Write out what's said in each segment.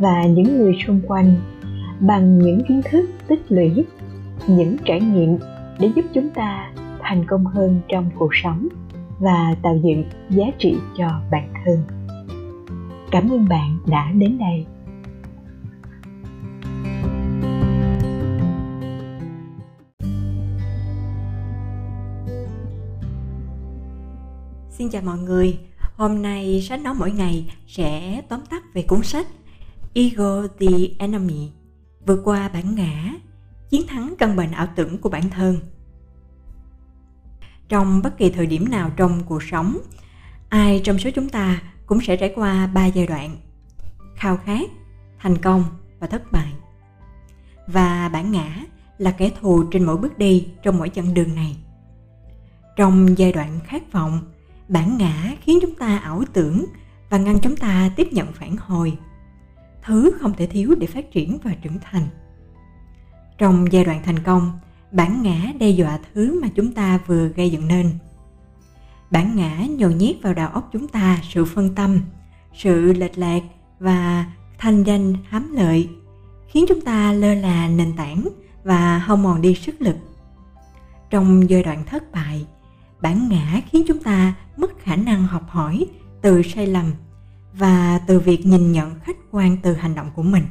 và những người xung quanh bằng những kiến thức tích lũy những trải nghiệm để giúp chúng ta thành công hơn trong cuộc sống và tạo dựng giá trị cho bản thân. Cảm ơn bạn đã đến đây. Xin chào mọi người, hôm nay sách nói mỗi ngày sẽ tóm tắt về cuốn sách Ego the Enemy vượt qua bản ngã, chiến thắng căn bệnh ảo tưởng của bản thân. Trong bất kỳ thời điểm nào trong cuộc sống, ai trong số chúng ta cũng sẽ trải qua ba giai đoạn: khao khát, thành công và thất bại. Và bản ngã là kẻ thù trên mỗi bước đi trong mỗi chặng đường này. Trong giai đoạn khát vọng, bản ngã khiến chúng ta ảo tưởng và ngăn chúng ta tiếp nhận phản hồi thứ không thể thiếu để phát triển và trưởng thành. Trong giai đoạn thành công, bản ngã đe dọa thứ mà chúng ta vừa gây dựng nên. Bản ngã nhồi nhét vào đầu óc chúng ta sự phân tâm, sự lệch lạc và thanh danh, hám lợi, khiến chúng ta lơ là nền tảng và hao mòn đi sức lực. Trong giai đoạn thất bại, bản ngã khiến chúng ta mất khả năng học hỏi từ sai lầm và từ việc nhìn nhận khách quan từ hành động của mình.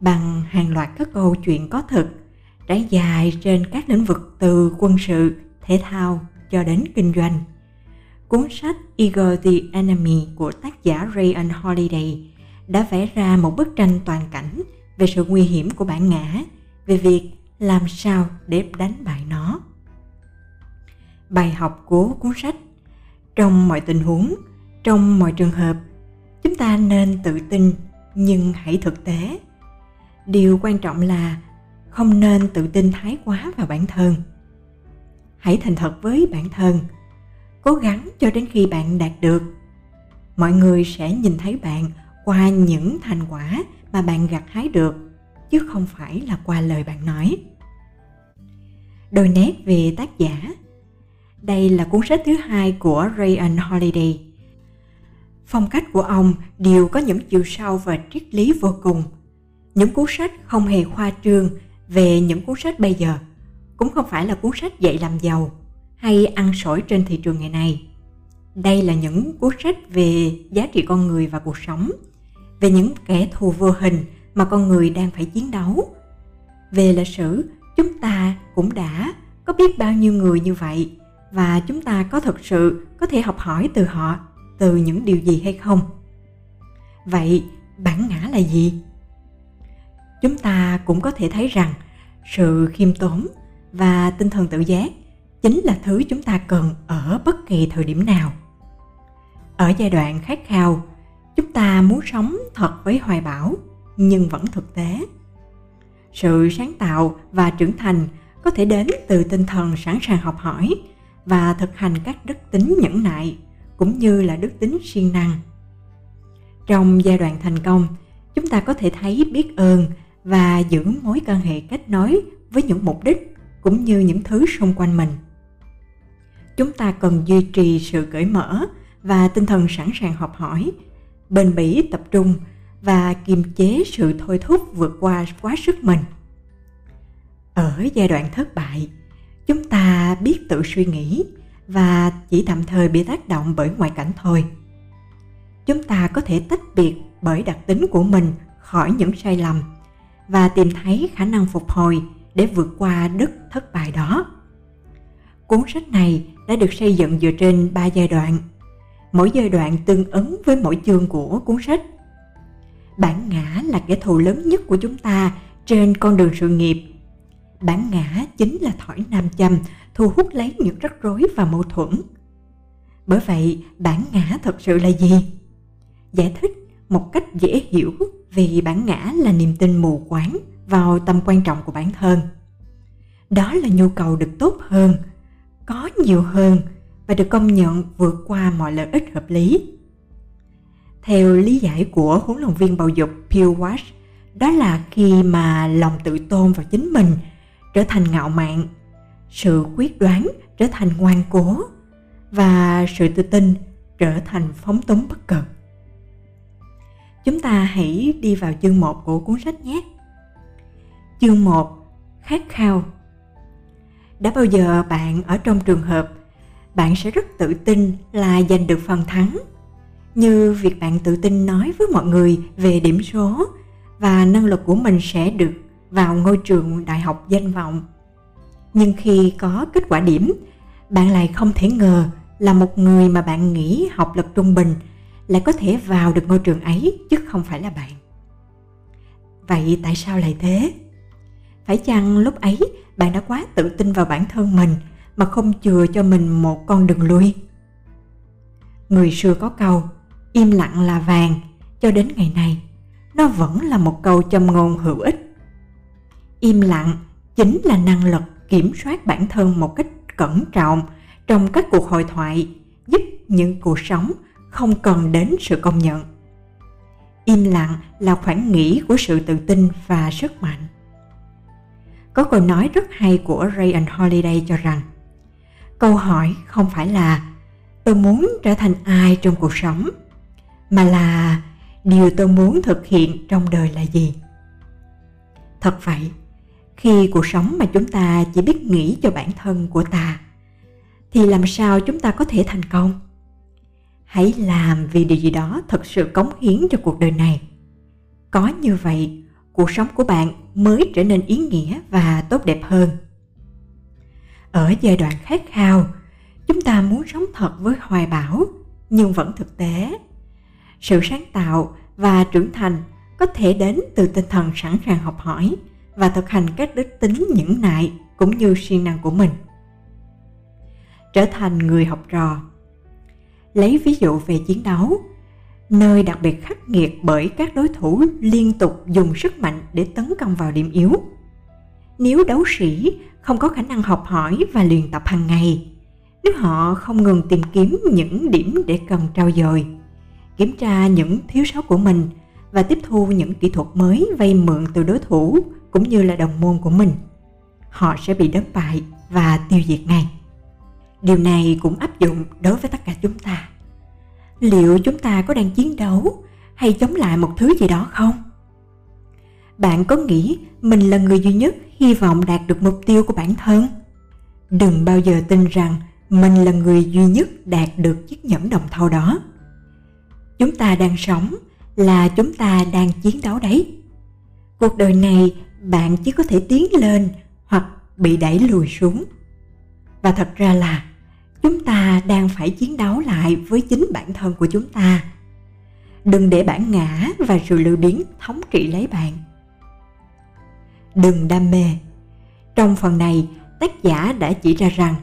Bằng hàng loạt các câu chuyện có thực trải dài trên các lĩnh vực từ quân sự, thể thao cho đến kinh doanh. Cuốn sách Eager the Enemy của tác giả Ryan Holiday đã vẽ ra một bức tranh toàn cảnh về sự nguy hiểm của bản ngã, về việc làm sao để đánh bại nó. Bài học của cuốn sách, trong mọi tình huống trong mọi trường hợp, chúng ta nên tự tin, nhưng hãy thực tế. Điều quan trọng là không nên tự tin thái quá vào bản thân. Hãy thành thật với bản thân. Cố gắng cho đến khi bạn đạt được. Mọi người sẽ nhìn thấy bạn qua những thành quả mà bạn gặt hái được, chứ không phải là qua lời bạn nói. Đôi nét về tác giả. Đây là cuốn sách thứ hai của Ryan Holiday. Phong cách của ông đều có những chiều sâu và triết lý vô cùng. Những cuốn sách không hề khoa trương về những cuốn sách bây giờ, cũng không phải là cuốn sách dạy làm giàu hay ăn sổi trên thị trường ngày nay. Đây là những cuốn sách về giá trị con người và cuộc sống, về những kẻ thù vô hình mà con người đang phải chiến đấu. Về lịch sử, chúng ta cũng đã có biết bao nhiêu người như vậy và chúng ta có thực sự có thể học hỏi từ họ từ những điều gì hay không? Vậy, bản ngã là gì? Chúng ta cũng có thể thấy rằng, sự khiêm tốn và tinh thần tự giác chính là thứ chúng ta cần ở bất kỳ thời điểm nào. Ở giai đoạn khát khao, chúng ta muốn sống thật với hoài bão, nhưng vẫn thực tế. Sự sáng tạo và trưởng thành có thể đến từ tinh thần sẵn sàng học hỏi và thực hành các đức tính nhẫn nại cũng như là đức tính siêng năng. Trong giai đoạn thành công, chúng ta có thể thấy biết ơn và giữ mối quan hệ kết nối với những mục đích cũng như những thứ xung quanh mình. Chúng ta cần duy trì sự cởi mở và tinh thần sẵn sàng học hỏi, bền bỉ tập trung và kiềm chế sự thôi thúc vượt qua quá sức mình. Ở giai đoạn thất bại, chúng ta biết tự suy nghĩ và chỉ tạm thời bị tác động bởi ngoại cảnh thôi. Chúng ta có thể tách biệt bởi đặc tính của mình khỏi những sai lầm và tìm thấy khả năng phục hồi để vượt qua đức thất bại đó. Cuốn sách này đã được xây dựng dựa trên ba giai đoạn. Mỗi giai đoạn tương ứng với mỗi chương của cuốn sách. Bản ngã là kẻ thù lớn nhất của chúng ta trên con đường sự nghiệp bản ngã chính là thỏi nam châm thu hút lấy những rắc rối và mâu thuẫn. Bởi vậy bản ngã thật sự là gì? Giải thích một cách dễ hiểu vì bản ngã là niềm tin mù quáng vào tầm quan trọng của bản thân. Đó là nhu cầu được tốt hơn có nhiều hơn và được công nhận vượt qua mọi lợi ích hợp lý. Theo lý giải của huấn luyện viên bầu dục Pew Walsh, đó là khi mà lòng tự tôn vào chính mình trở thành ngạo mạn, sự quyết đoán trở thành ngoan cố và sự tự tin trở thành phóng túng bất cần Chúng ta hãy đi vào chương 1 của cuốn sách nhé. Chương 1 Khát khao. Đã bao giờ bạn ở trong trường hợp bạn sẽ rất tự tin là giành được phần thắng? Như việc bạn tự tin nói với mọi người về điểm số và năng lực của mình sẽ được vào ngôi trường đại học danh vọng. Nhưng khi có kết quả điểm, bạn lại không thể ngờ là một người mà bạn nghĩ học lực trung bình lại có thể vào được ngôi trường ấy chứ không phải là bạn. Vậy tại sao lại thế? Phải chăng lúc ấy bạn đã quá tự tin vào bản thân mình mà không chừa cho mình một con đường lui? Người xưa có câu, im lặng là vàng, cho đến ngày này nó vẫn là một câu châm ngôn hữu ích im lặng chính là năng lực kiểm soát bản thân một cách cẩn trọng trong các cuộc hội thoại, giúp những cuộc sống không cần đến sự công nhận. Im lặng là khoảng nghỉ của sự tự tin và sức mạnh. Có câu nói rất hay của Ryan Holiday cho rằng, câu hỏi không phải là tôi muốn trở thành ai trong cuộc sống, mà là điều tôi muốn thực hiện trong đời là gì. Thật vậy khi cuộc sống mà chúng ta chỉ biết nghĩ cho bản thân của ta, thì làm sao chúng ta có thể thành công? Hãy làm vì điều gì đó thật sự cống hiến cho cuộc đời này. Có như vậy, cuộc sống của bạn mới trở nên ý nghĩa và tốt đẹp hơn. Ở giai đoạn khát khao, chúng ta muốn sống thật với hoài bão, nhưng vẫn thực tế. Sự sáng tạo và trưởng thành có thể đến từ tinh thần sẵn sàng học hỏi và thực hành các đức tính nhẫn nại cũng như siêng năng của mình. Trở thành người học trò. Lấy ví dụ về chiến đấu, nơi đặc biệt khắc nghiệt bởi các đối thủ liên tục dùng sức mạnh để tấn công vào điểm yếu. Nếu đấu sĩ không có khả năng học hỏi và luyện tập hàng ngày, nếu họ không ngừng tìm kiếm những điểm để cần trao dồi, kiểm tra những thiếu sót của mình và tiếp thu những kỹ thuật mới vay mượn từ đối thủ cũng như là đồng môn của mình. Họ sẽ bị đánh bại và tiêu diệt ngay. Điều này cũng áp dụng đối với tất cả chúng ta. Liệu chúng ta có đang chiến đấu hay chống lại một thứ gì đó không? Bạn có nghĩ mình là người duy nhất hy vọng đạt được mục tiêu của bản thân? Đừng bao giờ tin rằng mình là người duy nhất đạt được chiếc nhẫn đồng thau đó. Chúng ta đang sống là chúng ta đang chiến đấu đấy. Cuộc đời này, bạn chỉ có thể tiến lên hoặc bị đẩy lùi xuống. Và thật ra là, chúng ta đang phải chiến đấu lại với chính bản thân của chúng ta. Đừng để bản ngã và sự lười biếng thống trị lấy bạn. Đừng đam mê. Trong phần này, tác giả đã chỉ ra rằng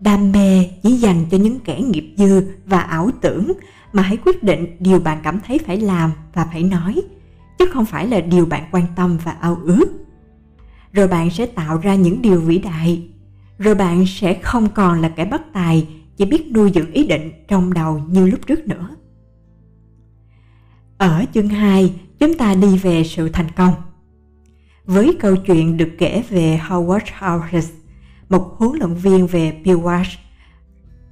đam mê chỉ dành cho những kẻ nghiệp dư và ảo tưởng mà hãy quyết định điều bạn cảm thấy phải làm và phải nói chứ không phải là điều bạn quan tâm và ao ước. Rồi bạn sẽ tạo ra những điều vĩ đại. Rồi bạn sẽ không còn là kẻ bất tài chỉ biết nuôi dưỡng ý định trong đầu như lúc trước nữa. Ở chương 2, chúng ta đi về sự thành công. Với câu chuyện được kể về Howard Howard, một huấn luyện viên về Pewash,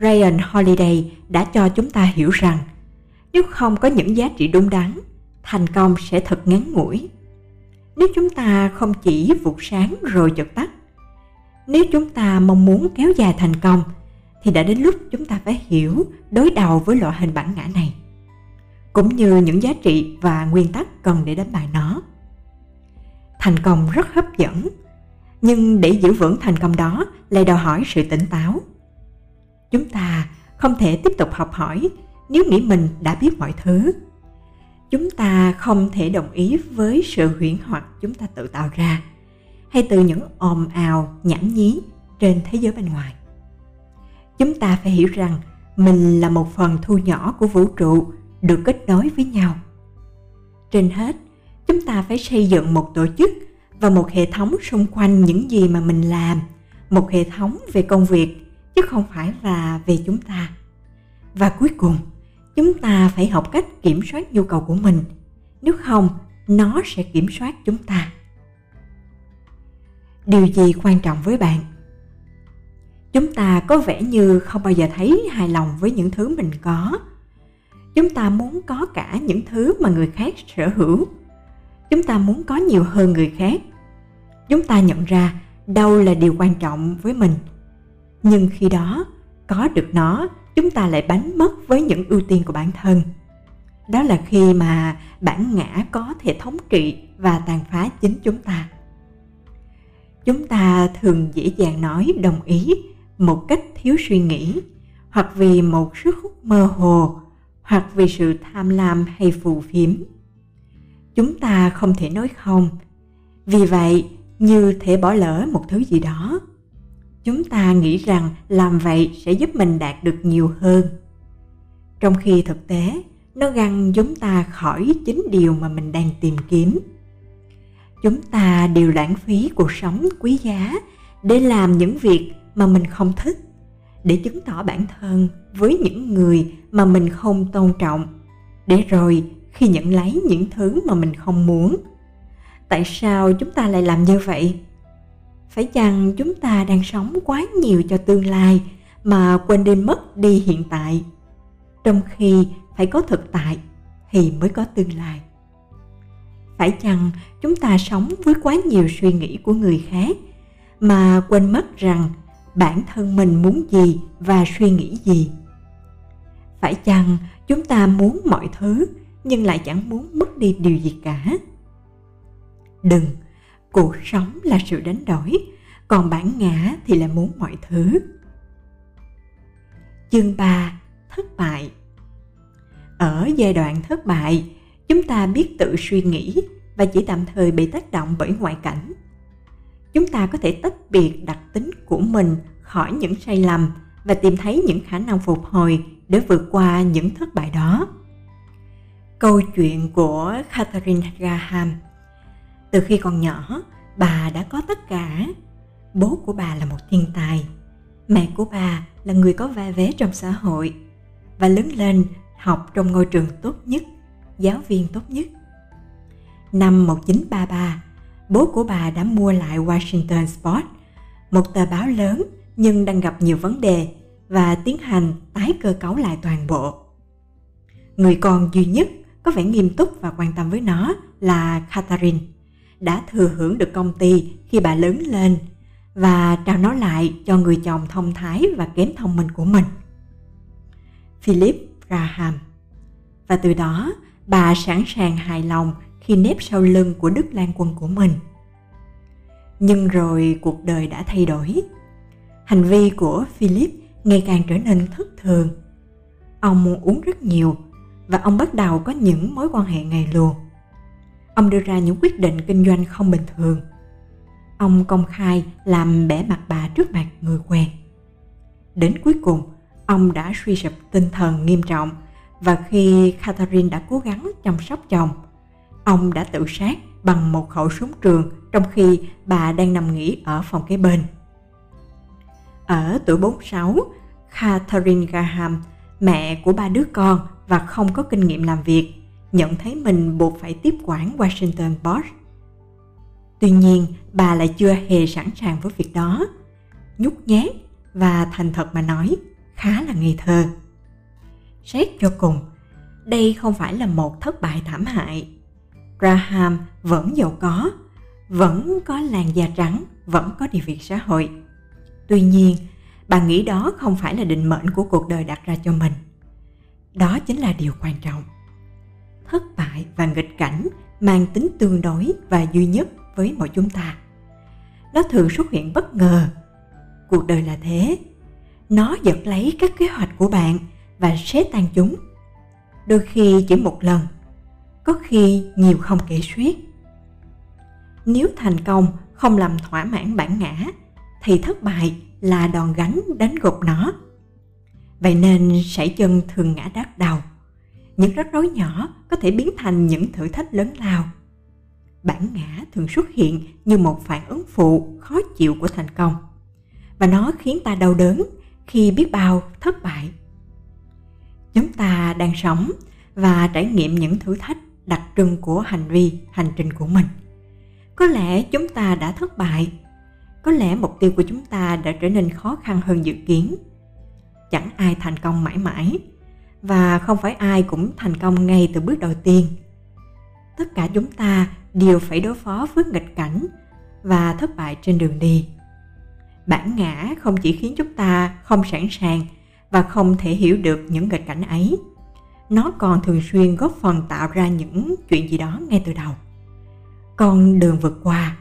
Ryan Holiday đã cho chúng ta hiểu rằng nếu không có những giá trị đúng đắn thành công sẽ thật ngắn ngủi. Nếu chúng ta không chỉ vụt sáng rồi chợt tắt nếu chúng ta mong muốn kéo dài thành công thì đã đến lúc chúng ta phải hiểu đối đầu với loại hình bản ngã này cũng như những giá trị và nguyên tắc cần để đánh bại nó. Thành công rất hấp dẫn nhưng để giữ vững thành công đó, lại đòi hỏi sự tỉnh táo. Chúng ta không thể tiếp tục học hỏi nếu nghĩ mình đã biết mọi thứ. Chúng ta không thể đồng ý với sự huyễn hoặc chúng ta tự tạo ra, hay từ những ồn ào, nhảm nhí trên thế giới bên ngoài. Chúng ta phải hiểu rằng mình là một phần thu nhỏ của vũ trụ được kết nối với nhau. Trên hết, chúng ta phải xây dựng một tổ chức và một hệ thống xung quanh những gì mà mình làm. Một hệ thống về công việc, chứ không phải là về chúng ta. Và cuối cùng, chúng ta phải học cách kiểm soát nhu cầu của mình. Nếu không, nó sẽ kiểm soát chúng ta. Điều gì quan trọng với bạn? Chúng ta có vẻ như không bao giờ thấy hài lòng với những thứ mình có. Chúng ta muốn có cả những thứ mà người khác sở hữu. Chúng ta muốn có nhiều hơn người khác chúng ta nhận ra đâu là điều quan trọng với mình. Nhưng khi đó, có được nó, chúng ta lại bánh mất với những ưu tiên của bản thân. Đó là khi mà bản ngã có thể thống trị và tàn phá chính chúng ta. Chúng ta thường dễ dàng nói đồng ý một cách thiếu suy nghĩ, hoặc vì một sức hút mơ hồ, hoặc vì sự tham lam hay phù phiếm. Chúng ta không thể nói không. Vì vậy như thể bỏ lỡ một thứ gì đó. Chúng ta nghĩ rằng làm vậy sẽ giúp mình đạt được nhiều hơn. Trong khi thực tế, nó găng chúng ta khỏi chính điều mà mình đang tìm kiếm. Chúng ta đều lãng phí cuộc sống quý giá để làm những việc mà mình không thích, để chứng tỏ bản thân với những người mà mình không tôn trọng, để rồi khi nhận lấy những thứ mà mình không muốn tại sao chúng ta lại làm như vậy? Phải chăng chúng ta đang sống quá nhiều cho tương lai mà quên đi mất đi hiện tại? Trong khi phải có thực tại thì mới có tương lai. Phải chăng chúng ta sống với quá nhiều suy nghĩ của người khác mà quên mất rằng bản thân mình muốn gì và suy nghĩ gì? Phải chăng chúng ta muốn mọi thứ nhưng lại chẳng muốn mất đi điều gì cả? Đừng, cuộc sống là sự đánh đổi, còn bản ngã thì là muốn mọi thứ. Chương 3 thất bại. Ở giai đoạn thất bại, chúng ta biết tự suy nghĩ và chỉ tạm thời bị tác động bởi ngoại cảnh. Chúng ta có thể tách biệt đặc tính của mình khỏi những sai lầm và tìm thấy những khả năng phục hồi để vượt qua những thất bại đó. Câu chuyện của catherine graham từ khi còn nhỏ bà đã có tất cả. Bố của bà là một thiên tài mẹ của bà là người có vai vế trong xã hội và lớn lên học trong ngôi trường tốt nhất giáo viên tốt nhất. Năm 1933 bố của bà đã mua lại Washington Post một tờ báo lớn nhưng đang gặp nhiều vấn đề và tiến hành tái cơ cấu lại toàn bộ. Người con duy nhất có vẻ nghiêm túc và quan tâm với nó là Catherine, đã thừa hưởng được công ty khi bà lớn lên và trao nó lại cho người chồng thông thái và kém thông minh của mình. Philip Graham Và từ đó, bà sẵn sàng hài lòng khi nếp sau lưng của Đức Lan Quân của mình. Nhưng rồi cuộc đời đã thay đổi. Hành vi của Philip ngày càng trở nên thất thường. Ông uống rất nhiều và ông bắt đầu có những mối quan hệ ngày luồng. Ông đưa ra những quyết định kinh doanh không bình thường. Ông công khai làm bẻ mặt bà trước mặt người quen. Đến cuối cùng, ông đã suy sụp tinh thần nghiêm trọng và khi Catherine đã cố gắng chăm sóc chồng, ông đã tự sát bằng một khẩu súng trường trong khi bà đang nằm nghỉ ở phòng kế bên. Ở tuổi 46, Catherine Graham, mẹ của ba đứa con và không có kinh nghiệm làm việc, nhận thấy mình buộc phải tiếp quản Washington Post. Tuy nhiên, bà lại chưa hề sẵn sàng với việc đó. Nhút nhát và thành thật mà nói, khá là ngây thơ. Xét cho cùng, đây không phải là một thất bại thảm hại. Graham vẫn giàu có, vẫn có làn da trắng, vẫn có địa vị xã hội. Tuy nhiên, bà nghĩ đó không phải là định mệnh của cuộc đời đặt ra cho mình. Đó chính là điều quan trọng. Thất bại và nghịch cảnh mang tính tương đối và duy nhất với mỗi chúng ta. Nó thường xuất hiện bất ngờ. Cuộc đời là thế. Nó giật lấy các kế hoạch của bạn và xé tan chúng. Đôi khi chỉ một lần, có khi nhiều không kể xiết. Nếu thành công không làm thỏa mãn bản ngã, thì thất bại là đòn gánh đánh gục nó. Vậy nên sải chân thường ngã đắt đầu. Những rắc rối nhỏ có thể biến thành những thử thách lớn lao. bản ngã thường xuất hiện như một phản ứng phụ khó chịu của thành công, và nó khiến ta đau đớn khi biết bao thất bại. Chúng ta đang sống và trải nghiệm những thử thách đặc trưng của hành vi, hành trình của mình. Có lẽ chúng ta đã thất bại. Có lẽ mục tiêu của chúng ta đã trở nên khó khăn hơn dự kiến. Chẳng ai thành công mãi mãi và không phải ai cũng thành công ngay từ bước đầu tiên. Tất cả chúng ta đều phải đối phó với nghịch cảnh và thất bại trên đường đi. Bản ngã không chỉ khiến chúng ta không sẵn sàng và không thể hiểu được những nghịch cảnh ấy. Nó còn thường xuyên góp phần tạo ra những chuyện gì đó ngay từ đầu. Con đường vượt qua,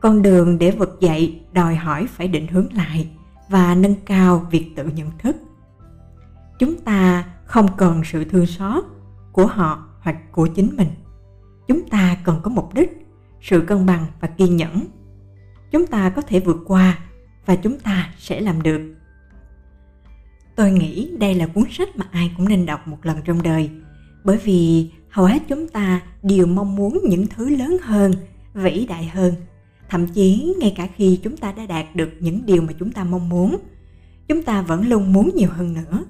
con đường để vực dậy đòi hỏi phải định hướng lại và nâng cao việc tự nhận thức không cần sự thương xót của họ hoặc của chính mình. Chúng ta cần có mục đích, sự cân bằng và kiên nhẫn. Chúng ta có thể vượt qua và chúng ta sẽ làm được. Tôi nghĩ đây là cuốn sách mà ai cũng nên đọc một lần trong đời, bởi vì hầu hết chúng ta đều mong muốn những thứ lớn hơn, vĩ đại hơn. Thậm chí, ngay cả khi chúng ta đã đạt được những điều mà chúng ta mong muốn, chúng ta vẫn luôn muốn nhiều hơn nữa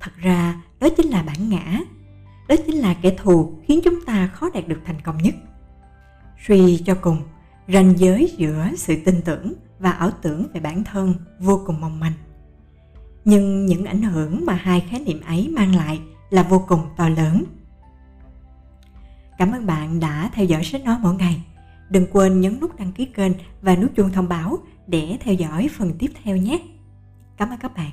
thật ra, đó chính là bản ngã. Đó chính là kẻ thù khiến chúng ta khó đạt được thành công nhất. Suy cho cùng, ranh giới giữa sự tin tưởng và ảo tưởng về bản thân vô cùng mong manh. Nhưng những ảnh hưởng mà hai khái niệm ấy mang lại là vô cùng to lớn. Cảm ơn bạn đã theo dõi sách nói mỗi ngày. Đừng quên nhấn nút đăng ký kênh và nút chuông thông báo để theo dõi phần tiếp theo nhé. Cảm ơn các bạn.